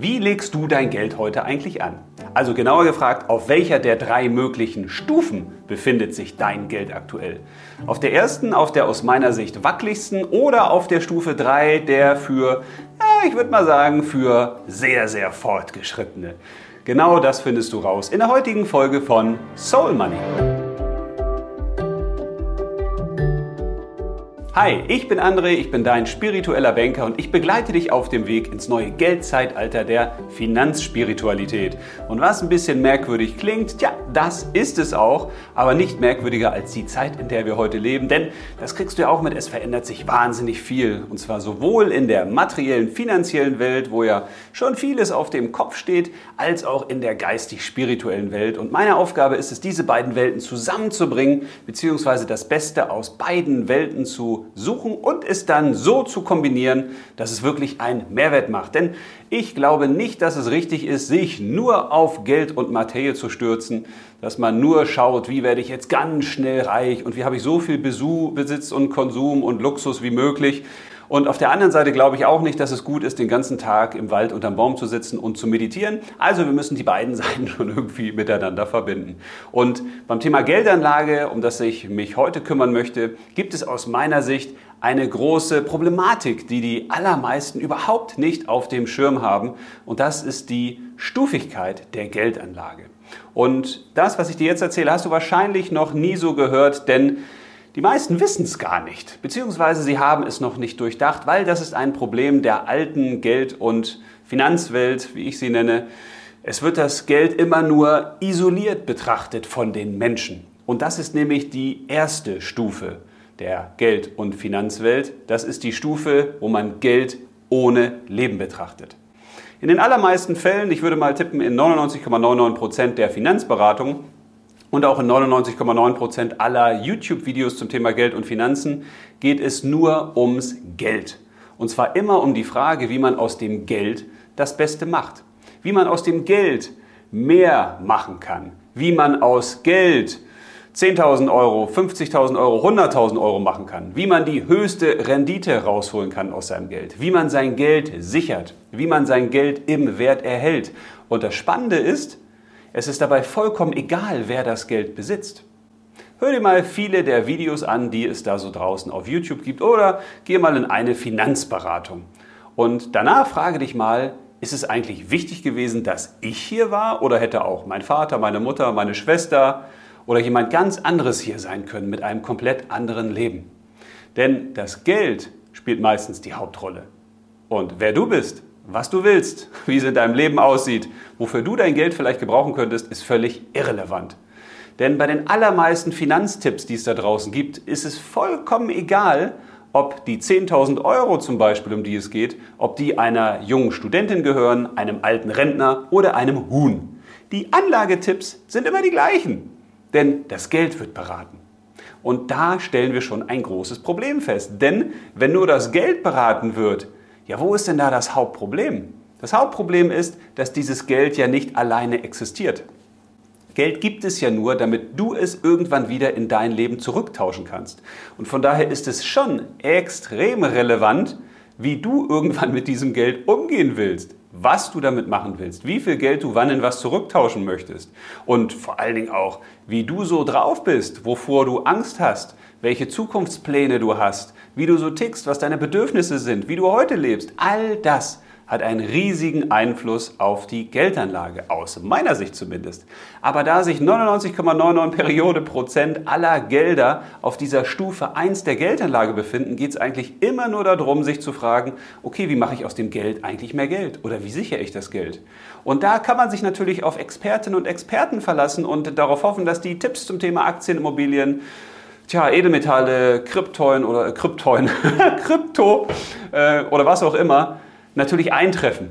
Wie legst du dein Geld heute eigentlich an? Also genauer gefragt, auf welcher der drei möglichen Stufen befindet sich dein Geld aktuell? Auf der ersten, auf der aus meiner Sicht wackeligsten oder auf der Stufe 3, der für, ja, ich würde mal sagen, für sehr, sehr fortgeschrittene. Genau das findest du raus in der heutigen Folge von Soul Money. Hi, ich bin André, ich bin dein spiritueller Banker und ich begleite dich auf dem Weg ins neue Geldzeitalter der Finanzspiritualität. Und was ein bisschen merkwürdig klingt, tja, das ist es auch, aber nicht merkwürdiger als die Zeit, in der wir heute leben, denn das kriegst du ja auch mit, es verändert sich wahnsinnig viel. Und zwar sowohl in der materiellen, finanziellen Welt, wo ja schon vieles auf dem Kopf steht, als auch in der geistig-spirituellen Welt. Und meine Aufgabe ist es, diese beiden Welten zusammenzubringen, beziehungsweise das Beste aus beiden Welten zu suchen und es dann so zu kombinieren, dass es wirklich einen Mehrwert macht. Denn ich glaube nicht, dass es richtig ist, sich nur auf Geld und Materie zu stürzen, dass man nur schaut, wie werde ich jetzt ganz schnell reich und wie habe ich so viel Besitz und Konsum und Luxus wie möglich. Und auf der anderen Seite glaube ich auch nicht, dass es gut ist, den ganzen Tag im Wald unterm Baum zu sitzen und zu meditieren. Also wir müssen die beiden Seiten schon irgendwie miteinander verbinden. Und beim Thema Geldanlage, um das ich mich heute kümmern möchte, gibt es aus meiner Sicht eine große Problematik, die die allermeisten überhaupt nicht auf dem Schirm haben. Und das ist die Stufigkeit der Geldanlage. Und das, was ich dir jetzt erzähle, hast du wahrscheinlich noch nie so gehört, denn die meisten wissen es gar nicht, beziehungsweise sie haben es noch nicht durchdacht, weil das ist ein Problem der alten Geld- und Finanzwelt, wie ich sie nenne. Es wird das Geld immer nur isoliert betrachtet von den Menschen. Und das ist nämlich die erste Stufe der Geld- und Finanzwelt. Das ist die Stufe, wo man Geld ohne Leben betrachtet. In den allermeisten Fällen, ich würde mal tippen, in 99,99 Prozent der Finanzberatung und auch in 99,9 Prozent aller YouTube-Videos zum Thema Geld und Finanzen geht es nur ums Geld. Und zwar immer um die Frage, wie man aus dem Geld das Beste macht. Wie man aus dem Geld mehr machen kann. Wie man aus Geld 10.000 Euro, 50.000 Euro, 100.000 Euro machen kann. Wie man die höchste Rendite rausholen kann aus seinem Geld. Wie man sein Geld sichert. Wie man sein Geld im Wert erhält. Und das Spannende ist, es ist dabei vollkommen egal, wer das Geld besitzt. Hör dir mal viele der Videos an, die es da so draußen auf YouTube gibt oder geh mal in eine Finanzberatung. Und danach frage dich mal, ist es eigentlich wichtig gewesen, dass ich hier war oder hätte auch mein Vater, meine Mutter, meine Schwester oder jemand ganz anderes hier sein können mit einem komplett anderen Leben? Denn das Geld spielt meistens die Hauptrolle. Und wer du bist, was du willst, wie es in deinem Leben aussieht, wofür du dein Geld vielleicht gebrauchen könntest, ist völlig irrelevant. Denn bei den allermeisten Finanztipps, die es da draußen gibt, ist es vollkommen egal, ob die 10.000 Euro zum Beispiel, um die es geht, ob die einer jungen Studentin gehören, einem alten Rentner oder einem Huhn. Die Anlagetipps sind immer die gleichen, denn das Geld wird beraten. Und da stellen wir schon ein großes Problem fest. Denn wenn nur das Geld beraten wird, ja, wo ist denn da das Hauptproblem? Das Hauptproblem ist, dass dieses Geld ja nicht alleine existiert. Geld gibt es ja nur, damit du es irgendwann wieder in dein Leben zurücktauschen kannst. Und von daher ist es schon extrem relevant, wie du irgendwann mit diesem Geld umgehen willst, was du damit machen willst, wie viel Geld du wann in was zurücktauschen möchtest und vor allen Dingen auch, wie du so drauf bist, wovor du Angst hast, welche Zukunftspläne du hast, wie du so tickst, was deine Bedürfnisse sind, wie du heute lebst. All das hat einen riesigen Einfluss auf die Geldanlage, aus meiner Sicht zumindest. Aber da sich 99,99 Periode Prozent aller Gelder auf dieser Stufe 1 der Geldanlage befinden, geht es eigentlich immer nur darum, sich zu fragen, okay, wie mache ich aus dem Geld eigentlich mehr Geld oder wie sichere ich das Geld? Und da kann man sich natürlich auf Expertinnen und Experten verlassen und darauf hoffen, dass die Tipps zum Thema Aktien, Immobilien, tja, Edelmetalle, Kryptoin oder äh, Kryptoin, Krypto äh, oder was auch immer natürlich eintreffen.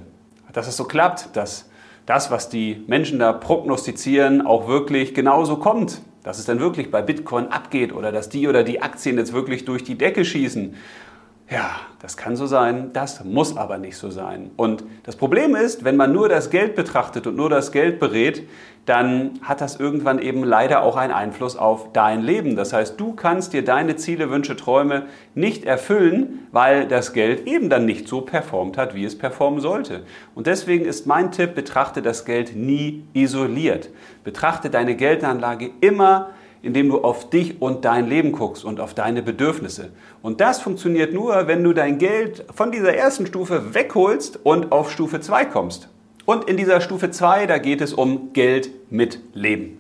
Dass es so klappt, dass das, was die Menschen da prognostizieren, auch wirklich genauso kommt. Dass es dann wirklich bei Bitcoin abgeht oder dass die oder die Aktien jetzt wirklich durch die Decke schießen. Ja, das kann so sein, das muss aber nicht so sein. Und das Problem ist, wenn man nur das Geld betrachtet und nur das Geld berät, dann hat das irgendwann eben leider auch einen Einfluss auf dein Leben. Das heißt, du kannst dir deine Ziele, Wünsche, Träume nicht erfüllen, weil das Geld eben dann nicht so performt hat, wie es performen sollte. Und deswegen ist mein Tipp, betrachte das Geld nie isoliert. Betrachte deine Geldanlage immer indem du auf dich und dein Leben guckst und auf deine Bedürfnisse. Und das funktioniert nur, wenn du dein Geld von dieser ersten Stufe wegholst und auf Stufe 2 kommst. Und in dieser Stufe 2, da geht es um Geld mit Leben.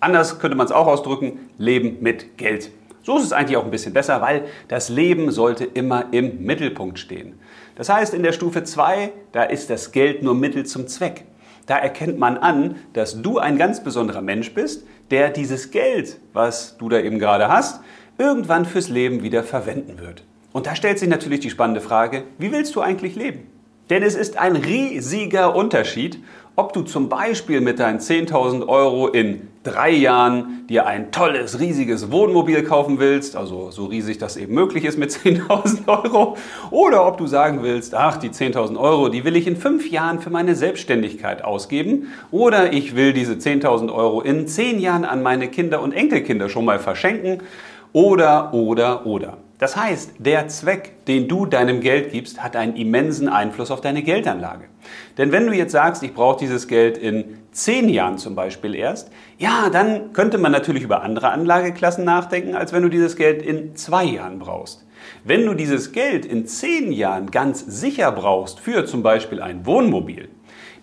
Anders könnte man es auch ausdrücken, Leben mit Geld. So ist es eigentlich auch ein bisschen besser, weil das Leben sollte immer im Mittelpunkt stehen. Das heißt, in der Stufe 2, da ist das Geld nur Mittel zum Zweck. Da erkennt man an, dass du ein ganz besonderer Mensch bist, der dieses Geld, was du da eben gerade hast, irgendwann fürs Leben wieder verwenden wird. Und da stellt sich natürlich die spannende Frage, wie willst du eigentlich leben? Denn es ist ein riesiger Unterschied, ob du zum Beispiel mit deinen 10.000 Euro in drei Jahren dir ein tolles, riesiges Wohnmobil kaufen willst, also so riesig das eben möglich ist mit 10.000 Euro, oder ob du sagen willst, ach, die 10.000 Euro, die will ich in fünf Jahren für meine Selbstständigkeit ausgeben, oder ich will diese 10.000 Euro in zehn Jahren an meine Kinder und Enkelkinder schon mal verschenken, oder, oder, oder. Das heißt, der Zweck, den du deinem Geld gibst, hat einen immensen Einfluss auf deine Geldanlage. Denn wenn du jetzt sagst, ich brauche dieses Geld in zehn Jahren zum Beispiel erst, ja, dann könnte man natürlich über andere Anlageklassen nachdenken, als wenn du dieses Geld in zwei Jahren brauchst. Wenn du dieses Geld in zehn Jahren ganz sicher brauchst für zum Beispiel ein Wohnmobil,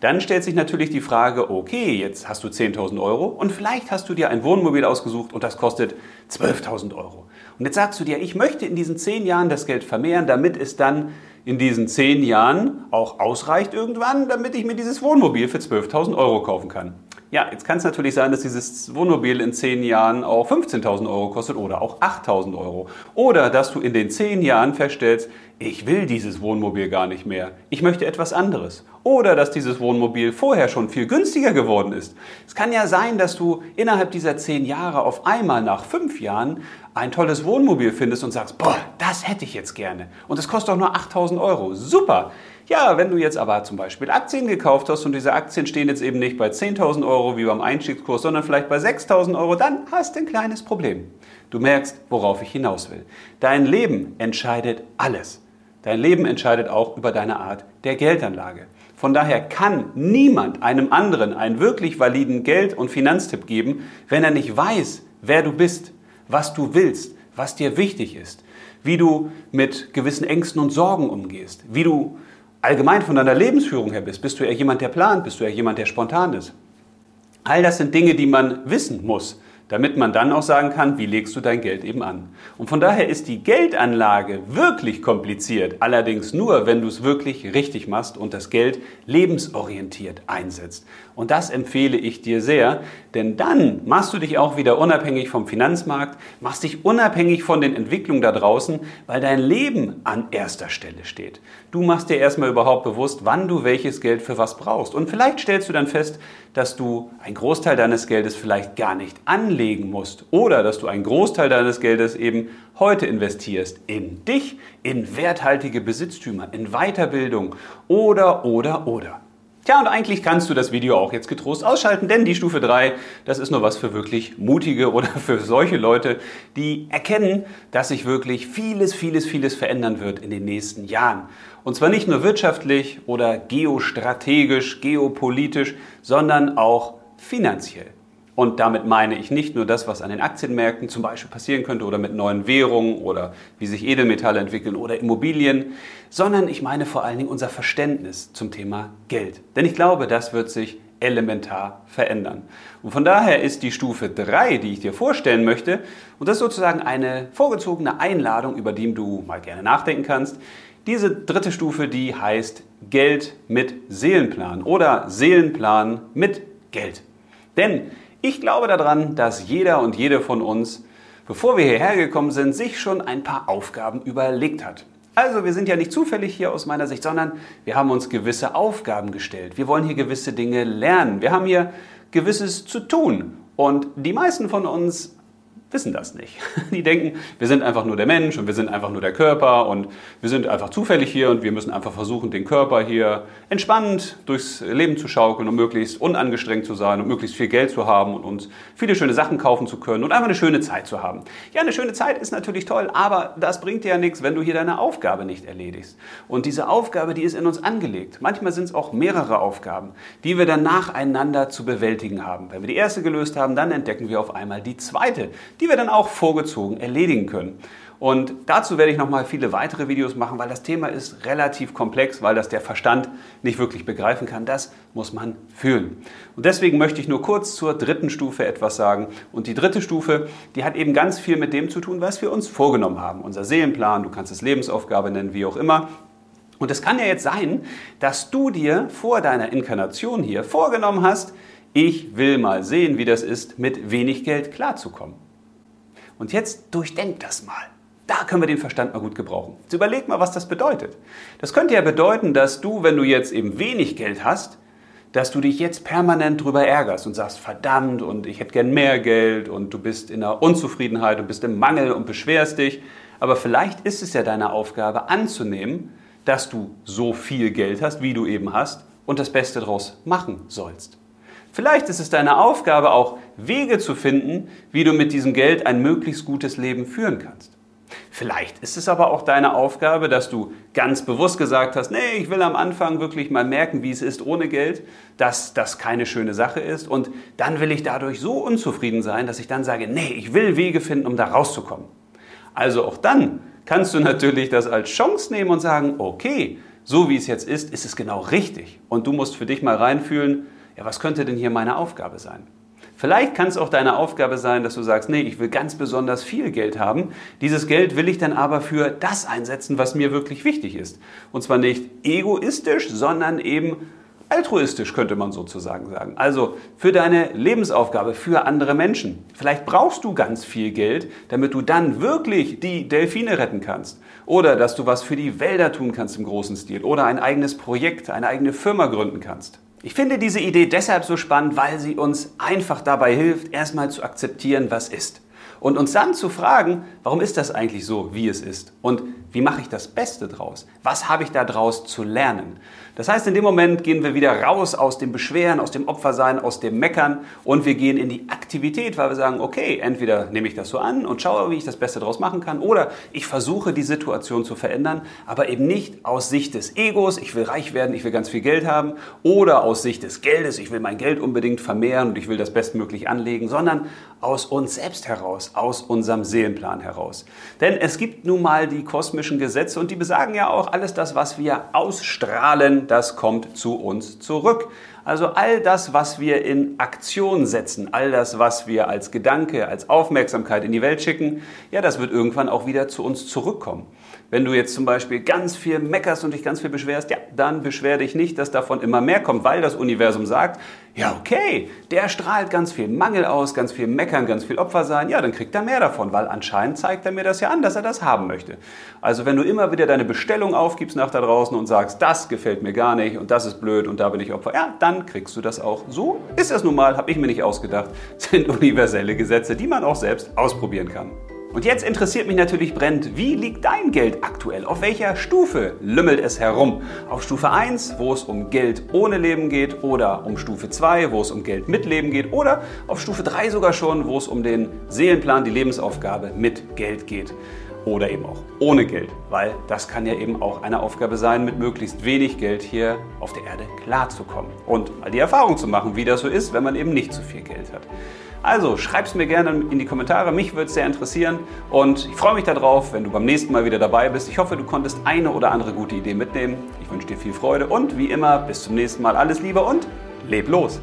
dann stellt sich natürlich die Frage, okay, jetzt hast du 10.000 Euro und vielleicht hast du dir ein Wohnmobil ausgesucht und das kostet 12.000 Euro. Und jetzt sagst du dir, ich möchte in diesen zehn Jahren das Geld vermehren, damit es dann in diesen zehn Jahren auch ausreicht irgendwann, damit ich mir dieses Wohnmobil für 12.000 Euro kaufen kann. Ja, jetzt kann es natürlich sein, dass dieses Wohnmobil in zehn Jahren auch 15.000 Euro kostet oder auch 8.000 Euro. Oder dass du in den zehn Jahren feststellst, ich will dieses Wohnmobil gar nicht mehr. Ich möchte etwas anderes. Oder dass dieses Wohnmobil vorher schon viel günstiger geworden ist. Es kann ja sein, dass du innerhalb dieser zehn Jahre auf einmal nach fünf Jahren ein tolles Wohnmobil findest und sagst, boah, das hätte ich jetzt gerne. Und es kostet auch nur 8000 Euro. Super. Ja, wenn du jetzt aber zum Beispiel Aktien gekauft hast und diese Aktien stehen jetzt eben nicht bei 10.000 Euro wie beim Einstiegskurs, sondern vielleicht bei 6.000 Euro, dann hast du ein kleines Problem. Du merkst, worauf ich hinaus will. Dein Leben entscheidet alles. Dein Leben entscheidet auch über deine Art der Geldanlage. Von daher kann niemand einem anderen einen wirklich validen Geld- und Finanztipp geben, wenn er nicht weiß, wer du bist, was du willst, was dir wichtig ist, wie du mit gewissen Ängsten und Sorgen umgehst, wie du allgemein von deiner Lebensführung her bist. Bist du eher jemand, der plant? Bist du eher jemand, der spontan ist? All das sind Dinge, die man wissen muss damit man dann auch sagen kann, wie legst du dein Geld eben an. Und von daher ist die Geldanlage wirklich kompliziert, allerdings nur, wenn du es wirklich richtig machst und das Geld lebensorientiert einsetzt. Und das empfehle ich dir sehr, denn dann machst du dich auch wieder unabhängig vom Finanzmarkt, machst dich unabhängig von den Entwicklungen da draußen, weil dein Leben an erster Stelle steht. Du machst dir erstmal überhaupt bewusst, wann du welches Geld für was brauchst. Und vielleicht stellst du dann fest, dass du einen Großteil deines Geldes vielleicht gar nicht anlegen musst oder dass du einen Großteil deines Geldes eben heute investierst in dich, in werthaltige Besitztümer, in Weiterbildung oder, oder, oder. Tja, und eigentlich kannst du das Video auch jetzt getrost ausschalten, denn die Stufe 3, das ist nur was für wirklich mutige oder für solche Leute, die erkennen, dass sich wirklich vieles, vieles, vieles verändern wird in den nächsten Jahren. Und zwar nicht nur wirtschaftlich oder geostrategisch, geopolitisch, sondern auch finanziell. Und damit meine ich nicht nur das, was an den Aktienmärkten zum Beispiel passieren könnte oder mit neuen Währungen oder wie sich Edelmetalle entwickeln oder Immobilien, sondern ich meine vor allen Dingen unser Verständnis zum Thema Geld. Denn ich glaube, das wird sich elementar verändern. Und von daher ist die Stufe 3, die ich dir vorstellen möchte, und das ist sozusagen eine vorgezogene Einladung, über die du mal gerne nachdenken kannst, diese dritte Stufe, die heißt Geld mit Seelenplan oder Seelenplan mit Geld. Denn ich glaube daran, dass jeder und jede von uns, bevor wir hierher gekommen sind, sich schon ein paar Aufgaben überlegt hat. Also wir sind ja nicht zufällig hier aus meiner Sicht, sondern wir haben uns gewisse Aufgaben gestellt. Wir wollen hier gewisse Dinge lernen. Wir haben hier gewisses zu tun. Und die meisten von uns wissen das nicht. Die denken, wir sind einfach nur der Mensch und wir sind einfach nur der Körper und wir sind einfach zufällig hier und wir müssen einfach versuchen, den Körper hier entspannt durchs Leben zu schaukeln und möglichst unangestrengt zu sein und möglichst viel Geld zu haben und uns viele schöne Sachen kaufen zu können und einfach eine schöne Zeit zu haben. Ja, eine schöne Zeit ist natürlich toll, aber das bringt dir ja nichts, wenn du hier deine Aufgabe nicht erledigst. Und diese Aufgabe, die ist in uns angelegt. Manchmal sind es auch mehrere Aufgaben, die wir dann nacheinander zu bewältigen haben. Wenn wir die erste gelöst haben, dann entdecken wir auf einmal die zweite, die wir dann auch vorgezogen erledigen können. Und dazu werde ich noch mal viele weitere Videos machen, weil das Thema ist relativ komplex, weil das der Verstand nicht wirklich begreifen kann. Das muss man fühlen. Und deswegen möchte ich nur kurz zur dritten Stufe etwas sagen. Und die dritte Stufe, die hat eben ganz viel mit dem zu tun, was wir uns vorgenommen haben. Unser Seelenplan, du kannst es Lebensaufgabe nennen, wie auch immer. Und es kann ja jetzt sein, dass du dir vor deiner Inkarnation hier vorgenommen hast, ich will mal sehen, wie das ist, mit wenig Geld klarzukommen. Und jetzt durchdenk das mal. Da können wir den Verstand mal gut gebrauchen. Jetzt überleg mal, was das bedeutet. Das könnte ja bedeuten, dass du, wenn du jetzt eben wenig Geld hast, dass du dich jetzt permanent drüber ärgerst und sagst, verdammt, und ich hätte gern mehr Geld und du bist in der Unzufriedenheit und bist im Mangel und beschwerst dich. Aber vielleicht ist es ja deine Aufgabe anzunehmen, dass du so viel Geld hast, wie du eben hast, und das Beste daraus machen sollst. Vielleicht ist es deine Aufgabe auch, Wege zu finden, wie du mit diesem Geld ein möglichst gutes Leben führen kannst. Vielleicht ist es aber auch deine Aufgabe, dass du ganz bewusst gesagt hast, nee, ich will am Anfang wirklich mal merken, wie es ist ohne Geld, dass das keine schöne Sache ist und dann will ich dadurch so unzufrieden sein, dass ich dann sage, nee, ich will Wege finden, um da rauszukommen. Also auch dann kannst du natürlich das als Chance nehmen und sagen, okay, so wie es jetzt ist, ist es genau richtig. Und du musst für dich mal reinfühlen, ja, was könnte denn hier meine Aufgabe sein? Vielleicht kann es auch deine Aufgabe sein, dass du sagst, nee, ich will ganz besonders viel Geld haben. Dieses Geld will ich dann aber für das einsetzen, was mir wirklich wichtig ist. Und zwar nicht egoistisch, sondern eben altruistisch, könnte man sozusagen sagen. Also für deine Lebensaufgabe, für andere Menschen. Vielleicht brauchst du ganz viel Geld, damit du dann wirklich die Delfine retten kannst. Oder dass du was für die Wälder tun kannst im großen Stil. Oder ein eigenes Projekt, eine eigene Firma gründen kannst. Ich finde diese Idee deshalb so spannend, weil sie uns einfach dabei hilft, erstmal zu akzeptieren, was ist. Und uns dann zu fragen, warum ist das eigentlich so, wie es ist? Und wie mache ich das Beste draus? Was habe ich da draus zu lernen? Das heißt, in dem Moment gehen wir wieder raus aus dem Beschweren, aus dem Opfersein, aus dem Meckern und wir gehen in die Aktivität, weil wir sagen, okay, entweder nehme ich das so an und schaue, wie ich das Beste draus machen kann, oder ich versuche die Situation zu verändern, aber eben nicht aus Sicht des Egos, ich will reich werden, ich will ganz viel Geld haben, oder aus Sicht des Geldes, ich will mein Geld unbedingt vermehren und ich will das bestmöglich anlegen, sondern aus uns selbst heraus, aus unserem Seelenplan heraus. Denn es gibt nun mal die kosmischen Gesetze und die besagen ja auch, alles das, was wir ausstrahlen, das kommt zu uns zurück. Also all das, was wir in Aktion setzen, all das, was wir als Gedanke, als Aufmerksamkeit in die Welt schicken, ja, das wird irgendwann auch wieder zu uns zurückkommen. Wenn du jetzt zum Beispiel ganz viel meckerst und dich ganz viel beschwerst, ja, dann beschwer dich nicht, dass davon immer mehr kommt, weil das Universum sagt, ja, okay, der strahlt ganz viel Mangel aus, ganz viel Meckern, ganz viel Opfer sein, ja, dann kriegt er mehr davon, weil anscheinend zeigt er mir das ja an, dass er das haben möchte. Also wenn du immer wieder deine Bestellung aufgibst nach da draußen und sagst, das gefällt mir gar nicht und das ist blöd und da bin ich Opfer, ja, dann kriegst du das auch. So ist das nun mal, habe ich mir nicht ausgedacht, sind universelle Gesetze, die man auch selbst ausprobieren kann. Und jetzt interessiert mich natürlich brennend, wie liegt dein Geld aktuell? Auf welcher Stufe lümmelt es herum? Auf Stufe 1, wo es um Geld ohne Leben geht, oder um Stufe 2, wo es um Geld mit Leben geht, oder auf Stufe 3 sogar schon, wo es um den Seelenplan, die Lebensaufgabe mit Geld geht. Oder eben auch ohne Geld, weil das kann ja eben auch eine Aufgabe sein, mit möglichst wenig Geld hier auf der Erde klarzukommen. Und mal die Erfahrung zu machen, wie das so ist, wenn man eben nicht so viel Geld hat. Also schreib es mir gerne in die Kommentare, mich würde es sehr interessieren und ich freue mich darauf, wenn du beim nächsten Mal wieder dabei bist. Ich hoffe, du konntest eine oder andere gute Idee mitnehmen. Ich wünsche dir viel Freude und wie immer bis zum nächsten Mal alles Liebe und leb los!